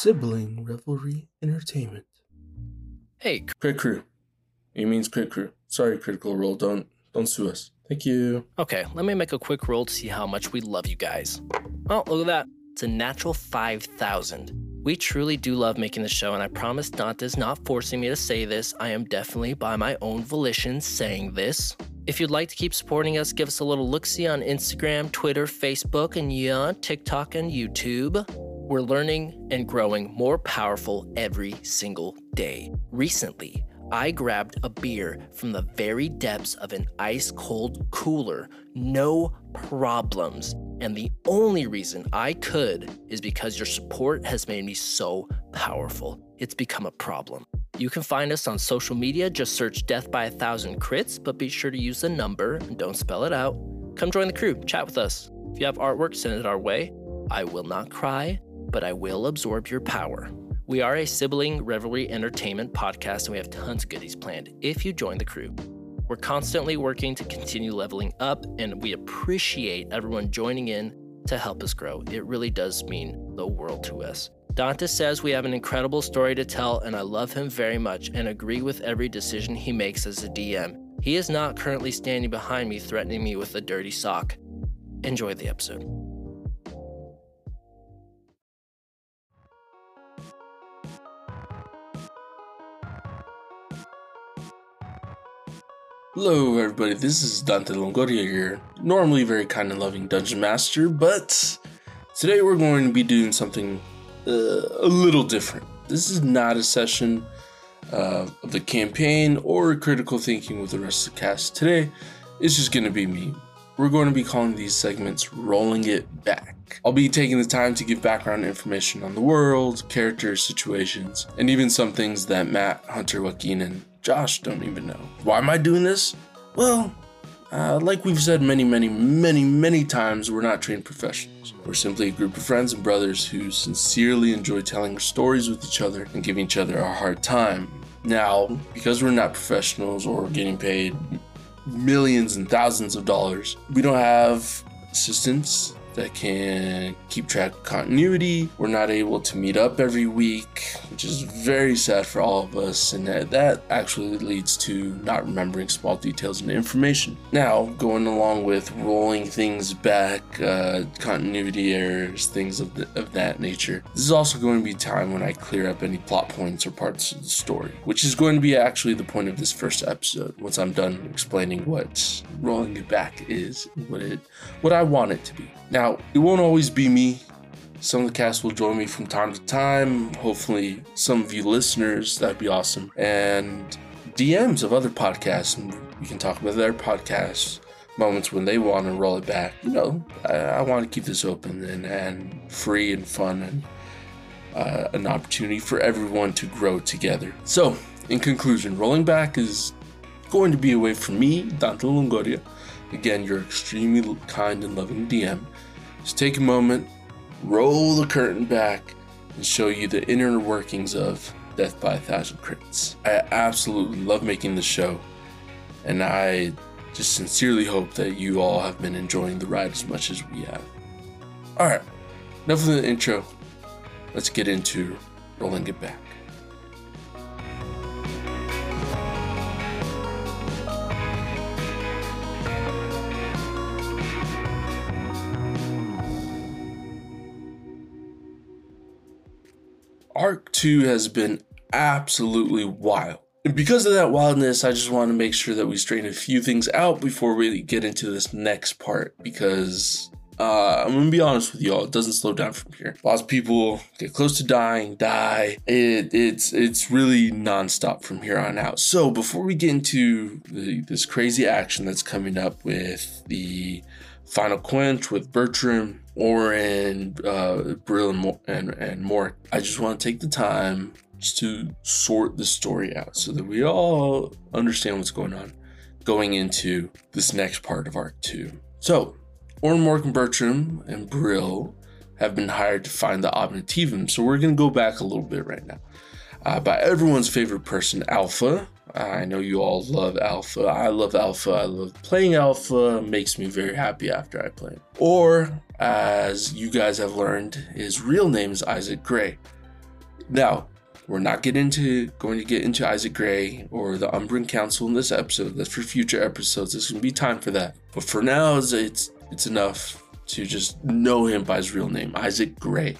Sibling Revelry Entertainment. Hey, Crit Crew. It means Crit Crew. Sorry, Critical Role. Don't don't sue us. Thank you. okay, let me make a quick roll to see how much we love you guys. Oh, look at that. It's a natural 5,000. We truly do love making the show, and I promise Dante's not forcing me to say this. I am definitely by my own volition saying this. If you'd like to keep supporting us, give us a little look see on Instagram, Twitter, Facebook, and yeah, TikTok and YouTube. We're learning and growing more powerful every single day. Recently, I grabbed a beer from the very depths of an ice cold cooler, no problems. And the only reason I could is because your support has made me so powerful. It's become a problem. You can find us on social media, just search Death by a Thousand Crits, but be sure to use the number and don't spell it out. Come join the crew, chat with us. If you have artwork, send it our way. I will not cry, but I will absorb your power. We are a sibling revelry entertainment podcast and we have tons of goodies planned if you join the crew. We're constantly working to continue leveling up and we appreciate everyone joining in to help us grow. It really does mean the world to us. Dante says we have an incredible story to tell and I love him very much and agree with every decision he makes as a DM. He is not currently standing behind me threatening me with a dirty sock. Enjoy the episode. Hello, everybody. This is Dante Longoria, here, normally very kind and loving dungeon master, but today we're going to be doing something uh, a little different. This is not a session uh, of the campaign or critical thinking with the rest of the cast. Today, it's just going to be me. We're going to be calling these segments Rolling It Back. I'll be taking the time to give background information on the world, characters, situations, and even some things that Matt, Hunter, Joaquin, and Josh don't even know. Why am I doing this? Well, uh, like we've said many, many, many, many times, we're not trained professionals. We're simply a group of friends and brothers who sincerely enjoy telling stories with each other and giving each other a hard time. Now, because we're not professionals or getting paid millions and thousands of dollars, we don't have assistants that can keep track of continuity. We're not able to meet up every week, which is very sad for all of us, and that, that actually leads to not remembering small details and information. Now, going along with rolling things back, uh, continuity errors, things of, the, of that nature, this is also going to be time when I clear up any plot points or parts of the story, which is going to be actually the point of this first episode. Once I'm done explaining what rolling it back is, what it, what I want it to be. Now, it won't always be me. Some of the cast will join me from time to time. Hopefully, some of you listeners, that'd be awesome. And DMs of other podcasts, and we can talk about their podcasts, moments when they want to roll it back. You know, I, I want to keep this open and, and free and fun and uh, an opportunity for everyone to grow together. So, in conclusion, rolling back is going to be a way for me, Dante Longoria, again, your extremely kind and loving DM, take a moment, roll the curtain back, and show you the inner workings of Death by a Thousand Crits. I absolutely love making the show, and I just sincerely hope that you all have been enjoying the ride as much as we have. Alright, enough of the intro. Let's get into rolling it back. 2 has been absolutely wild. And because of that wildness, I just want to make sure that we straighten a few things out before we get into this next part because uh, I'm gonna be honest with y'all, it doesn't slow down from here. Lots of people get close to dying, die. It, it's it's really nonstop from here on out. So before we get into the, this crazy action that's coming up with the final quench with Bertram, Oren, uh, Brill, and, and and more, I just want to take the time to sort the story out so that we all understand what's going on going into this next part of Arc 2. So, Oren Morgan Bertram and Brill have been hired to find the Omnitivum, so we're going to go back a little bit right now. Uh, by everyone's favorite person, Alpha. I know you all love Alpha. I love Alpha. I love playing Alpha. Makes me very happy after I play. Or, as you guys have learned, his real name is Isaac Gray. Now, we're not getting into going to get into Isaac Gray or the Umbran Council in this episode. That's for future episodes. There's gonna be time for that. But for now, it's, it's enough to just know him by his real name, Isaac Gray.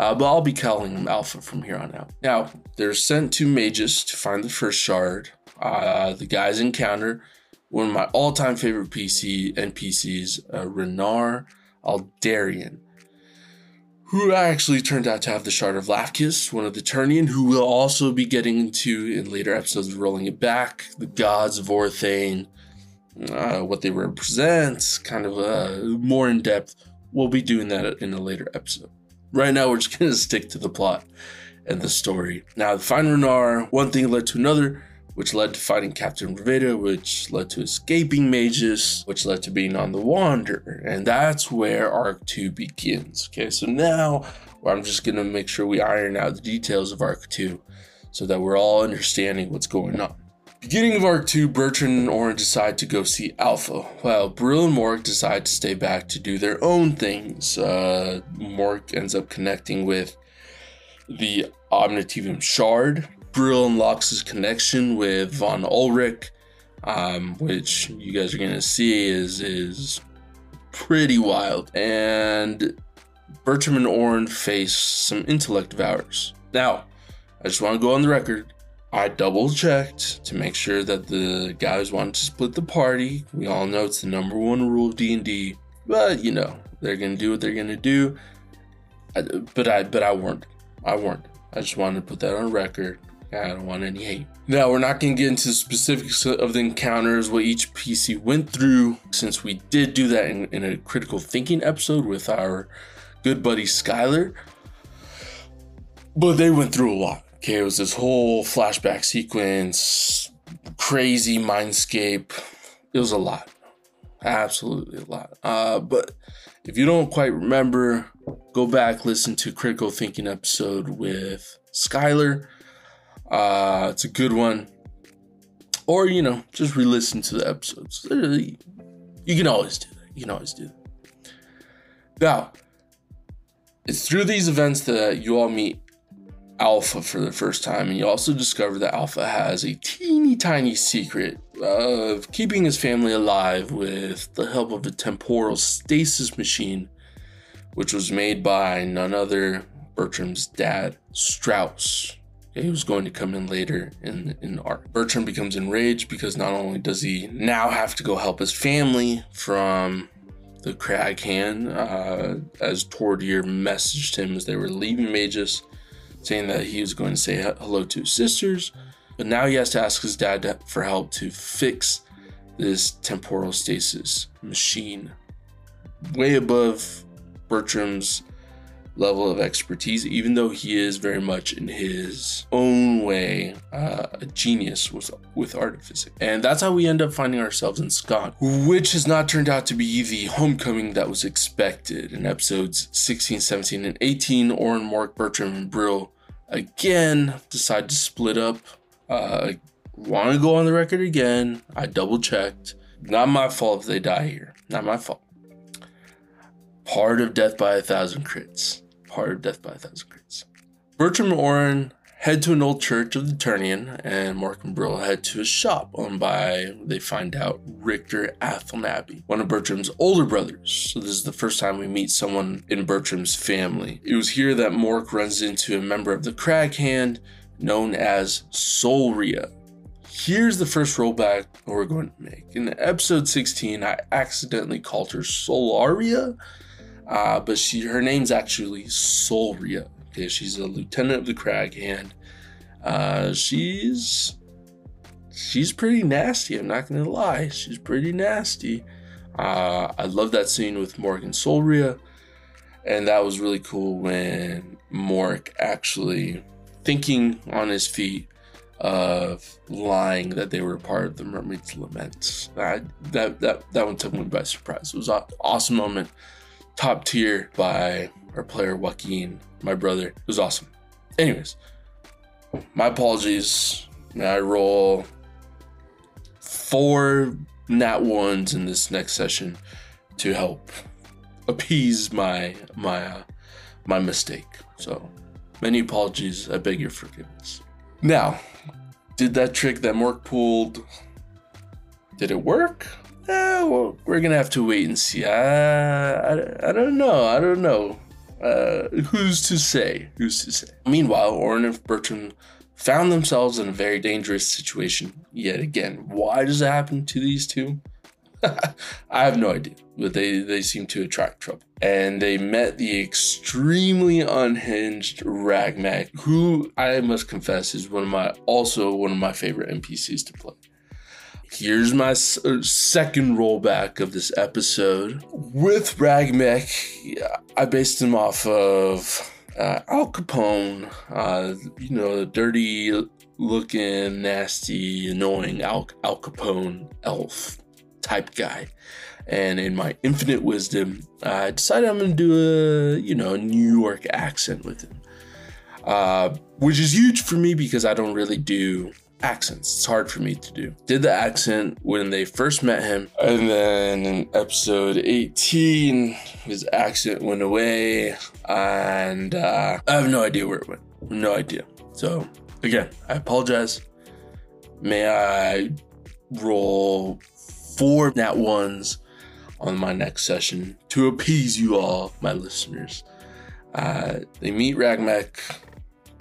Uh, but I'll be calling him Alpha from here on out. Now, they're sent to mages to find the first shard. Uh, the guys encounter one of my all-time favorite PC NPCs, uh, Renar Aldarian who actually turned out to have the Shard of Lafkis, one of the Turnian, who we'll also be getting into in later episodes of Rolling It Back, the gods of Orthanc, uh, what they represent, kind of uh, more in depth. We'll be doing that in a later episode. Right now, we're just to stick to the plot and the story. Now, Fine Renar, one thing led to another which led to fighting Captain Riveda, which led to escaping mages, which led to being on the Wander. And that's where Arc 2 begins. Okay, so now I'm just gonna make sure we iron out the details of Arc 2 so that we're all understanding what's going on. Beginning of Arc 2, Bertram and Auron decide to go see Alpha, while Brill and Mork decide to stay back to do their own things. Uh, Mork ends up connecting with the Omnitivum Shard, Brill unlocks his connection with Von Ulrich, um, which you guys are gonna see is is pretty wild. And Bertram and Auron face some intellect vows. Now, I just want to go on the record. I double checked to make sure that the guys wanted to split the party. We all know it's the number one rule of D and D, but you know they're gonna do what they're gonna do. I, but I but I warned. I warned. I just wanted to put that on record. I don't want any hate. Now, we're not going to get into the specifics of the encounters, what each PC went through, since we did do that in, in a critical thinking episode with our good buddy Skylar. But they went through a lot. Okay, it was this whole flashback sequence, crazy mindscape. It was a lot. Absolutely a lot. Uh, but if you don't quite remember, go back, listen to Critical Thinking episode with Skylar uh, it's a good one. Or, you know, just re listen to the episodes. Literally, You can always do that. You can always do that. Now, it's through these events that you all meet Alpha for the first time, and you also discover that Alpha has a teeny tiny secret of keeping his family alive with the help of a temporal stasis machine, which was made by none other Bertram's dad, Strauss. He was going to come in later in in arc. Bertram becomes enraged because not only does he now have to go help his family from the crag hand, uh, as Tordir messaged him as they were leaving Magus, saying that he was going to say hello to his sisters, but now he has to ask his dad for help to fix this temporal stasis machine, way above Bertram's level of expertise, even though he is very much in his own way uh, a genius with, with artificing. And that's how we end up finding ourselves in Skont, which has not turned out to be the homecoming that was expected. In episodes 16, 17, and 18, Auron, Mork, Bertram, and Brill again decide to split up. Uh, Want to go on the record again? I double checked. Not my fault if they die here. Not my fault part of Death by a Thousand Crits part of Death by a Thousand Crits. Bertram Auron head to an old church of the Turnian, and Mork and Brill head to a shop owned by, they find out, Richter Athelnaby, one of Bertram's older brothers. So this is the first time we meet someone in Bertram's family. It was here that Mork runs into a member of the Crag Hand known as Solria. Here's the first rollback we're going to make. In episode 16, I accidentally called her Solaria uh, but she her name's actually Solria. Okay, she's a lieutenant of the Crag Hand. Uh, she's she's pretty nasty. I'm not gonna lie, she's pretty nasty. Uh, I love that scene with Morgan Solria, and that was really cool when Mork actually thinking on his feet of lying that they were part of the Mermaid's Lament. that that that one took me by surprise. It was an awesome moment top tier by our player Joaquin, my brother. It was awesome. Anyways, my apologies. I roll four nat ones in this next session to help appease my my uh, my mistake. So Many apologies. I beg your forgiveness. Now, did that trick that Mork pulled, did it work? Eh, well, we're gonna have to wait and see. I, I, I don't know. I don't know. Uh, who's to say? Who's to say? Meanwhile, Orin and Bertram found themselves in a very dangerous situation yet again. Why does it happen to these two? I have no idea, but they, they seem to attract trouble. And they met the extremely unhinged Ragmac, who I must confess is one of my also one of my favorite NPCs to play. Here's my uh, second rollback of this episode. With Ragmac, I based him off of uh, Al Capone, uh, you know, the dirty looking, nasty, annoying Al, Al Capone elf type guy. And in my infinite wisdom, I decided I'm going to do a, you know, New York accent with him. Uh, which is huge for me because I don't really do accents. It's hard for me to do. Did the accent when they first met him, and then in episode 18, his accent went away, and uh, I have no idea where it went. No idea. So, again, I apologize. May I roll four nat ones on my next session to appease you all, my listeners. Uh, they meet Ragmac.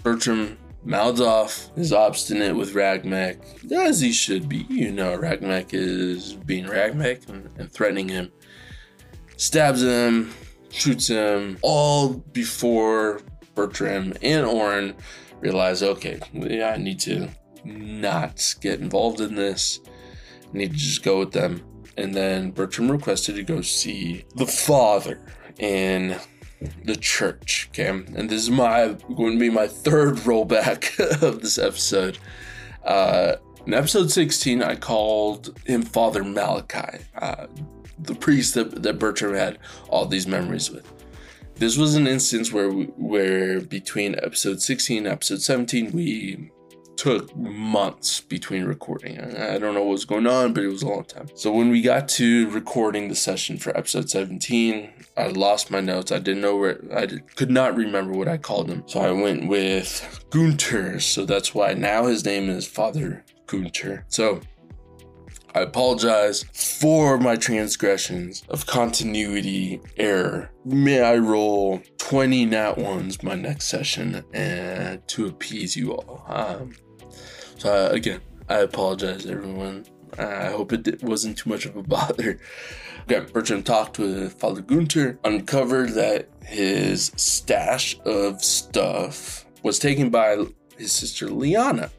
Bertram mouths off, is obstinate with Ragmac, as he should be. You know, Ragmac is being Ragmac and, and threatening him. Stabs him, shoots him, all before Bertram and Orrin realize, okay, yeah, I need to not get involved in this I need to just go with them. And then Bertram requested to go see the father in the church. Okay, and this is my going to be my third rollback of this episode. Uh, in episode 16, I called him Father Malachi, uh, the priest that, that Bertram had all these memories with. This was an instance where we, where between episode 16 and episode 17, we took months between recording. I don't know what was going on, but it was a long time. So when we got to recording the session for episode 17, I lost my notes. I didn't know where I did, could not remember what I called him. So I went with Gunter. So that's why now his name is Father Gunter. So I apologize for my transgressions of continuity error. May I roll 20 nat ones my next session and to appease you all. Um, so uh, again, I apologize, everyone. I hope it wasn't too much of a bother. Okay, Bertram talked with Father Gunter, uncovered that his stash of stuff was taken by his sister Liana.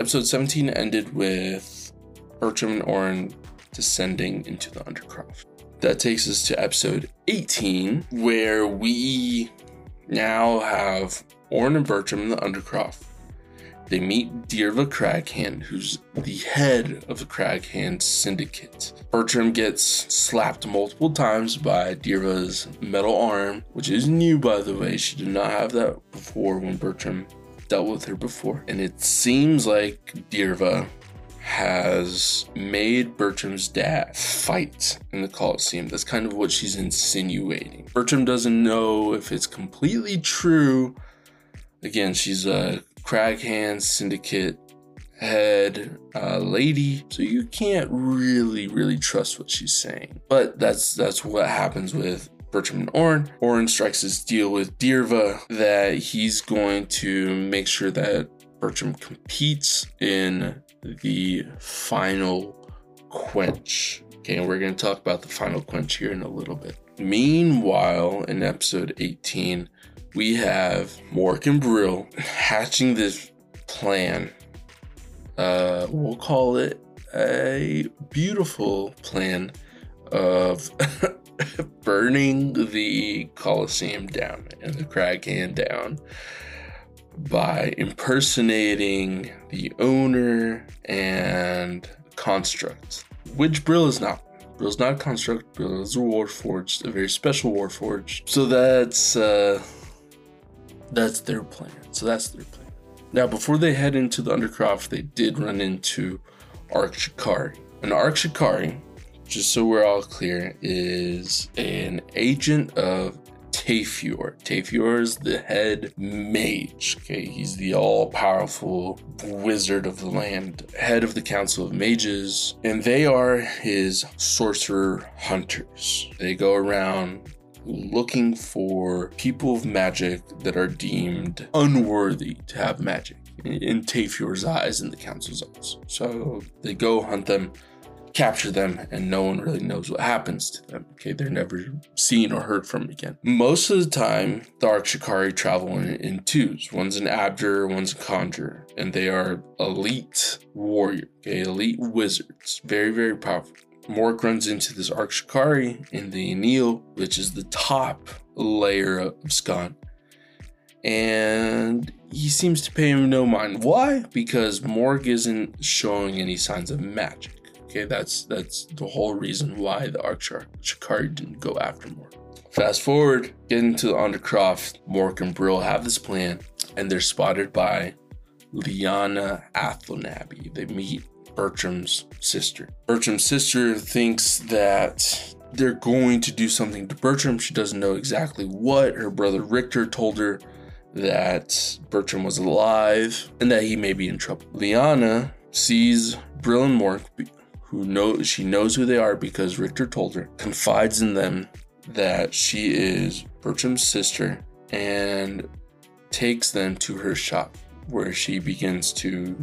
Episode 17 ended with Bertram and Orrin descending into the Undercroft. That takes us to episode 18, where we now have Orrin and Bertram in the Undercroft they meet Dirva Craghand, who's the head of the Craghand Syndicate. Bertram gets slapped multiple times by Dirva's metal arm, which is new by the way. She did not have that before when Bertram dealt with her before. And it seems like Dirva has made Bertram's dad fight in the Coliseum. That's kind of what she's insinuating. Bertram doesn't know if it's completely true. Again, she's a Craghand Syndicate head uh, lady, so you can't really, really trust what she's saying. But that's that's what happens with Bertram and Orrin. Orrin strikes this deal with Dirva that he's going to make sure that Bertram competes in the final quench. Okay, and we're going to talk about the final quench here in a little bit. Meanwhile, in episode 18, we have Mork and Brill hatching this plan. Uh, we'll call it a beautiful plan of burning the Colosseum down and the Craghand down by impersonating the owner and construct, which Brill is not. Brill's not a construct, Brill is a Warforged, a very special Warforged. So that's uh, that's their plan. So that's their plan. Now, before they head into the Undercroft, they did run into Ark Shikari. And Ark Shikari, just so we're all clear, is an agent of Teifior. Teifior is the head mage. Okay, he's the all powerful wizard of the land, head of the Council of Mages, and they are his sorcerer hunters. They go around looking for people of magic that are deemed unworthy to have magic in Teifior's eyes and the council's eyes. So they go hunt them, capture them, and no one really knows what happens to them. Okay, they're never seen or heard from again. Most of the time, the Archicari travel in, in twos. One's an Abjure, one's a Conjurer, and they are elite warrior, okay, elite wizards. Very, very powerful. Mork runs into this Archicari in the Anil, which is the top layer of Skont. And he seems to pay him no mind. Why? Because Mork isn't showing any signs of magic. Okay, that's that's the whole reason why the Archicari didn't go after Mork. Fast forward, getting to the Undercroft, Mork and Brill have this plan, and they're spotted by Liana Athlonabby. They meet Bertram's sister. Bertram's sister thinks that they're going to do something to Bertram. She doesn't know exactly what. Her brother Richter told her that Bertram was alive and that he may be in trouble. Liana sees Brill and Mork, who know she knows who they are because Richter told her, confides in them that she is Bertram's sister and takes them to her shop where she begins to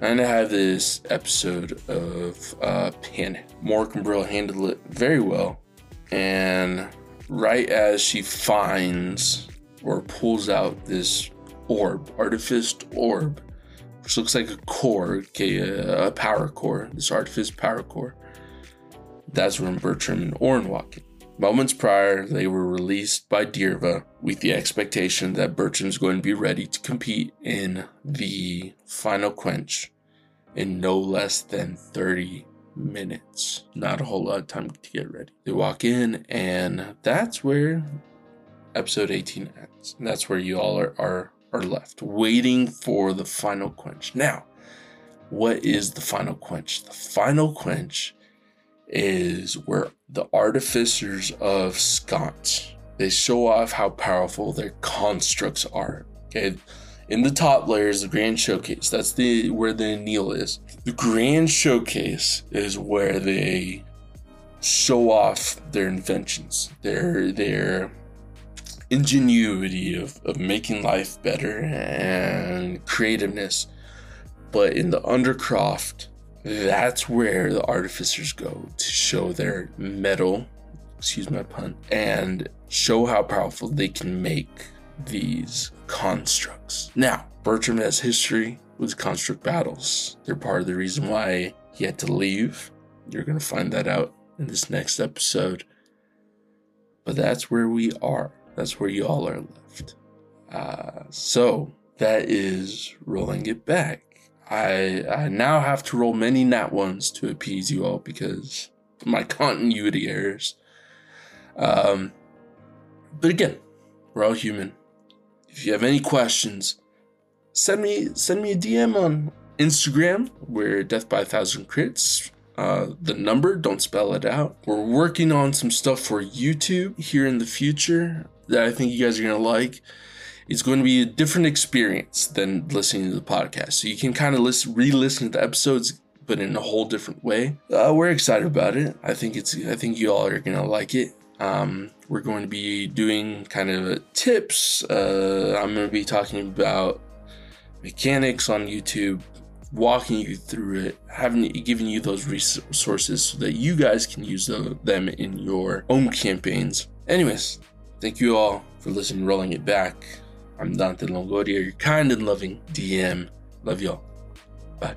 and I have this episode of uh, Panic. Mork and Brill handle it very well. And right as she finds or pulls out this orb, artificed orb, which looks like a core, okay, a, power core, this artifice power core, that's when Bertram and Orn walk in. Moments prior, they were released by Dirva with the expectation that Bertram's going to be ready to compete in the final quench in no less than 30 minutes. Not a whole lot of time to get ready. They walk in, and that's where episode 18 ends. And that's where you all are, are, are left, waiting for the final quench. Now, what is the final quench? The final quench is where the artificers of Skont they show off how powerful their constructs are. Okay. In the top layer is the grand showcase. That's the where the Anil is. The grand showcase is where they show off their inventions, their their ingenuity of, of making life better and creativeness. But in the Undercroft, that's where the artificers go to show their metal, excuse my pun, and show how powerful they can make these constructs. Now, Bertram has history with construct battles. They're part of the reason why he had to leave. You're going to find that out in this next episode. But that's where we are. That's where you all are left. Uh, so that is rolling it back. I I now have to roll many nat ones to appease you all because my continuity errors. Um, but again, we're all human. If you have any questions, send me send me a DM on Instagram. We're Death by a Thousand Crits. Uh, the number, don't spell it out. We're working on some stuff for YouTube here in the future that I think you guys are gonna like. It's going to be a different experience than listening to the podcast. So you can kind of listen, re-listen to the episodes, but in a whole different way. Uh, we're excited about it. I think it's. I think you all are gonna like it. Um, we're going to be doing kind of tips. Uh, I'm going to be talking about mechanics on YouTube, walking you through it, having giving you those resources so that you guys can use them in your own campaigns. Anyways, thank you all for listening, rolling it back. I'm Dante Longoria, your kind and loving DM. Love y'all. Bye.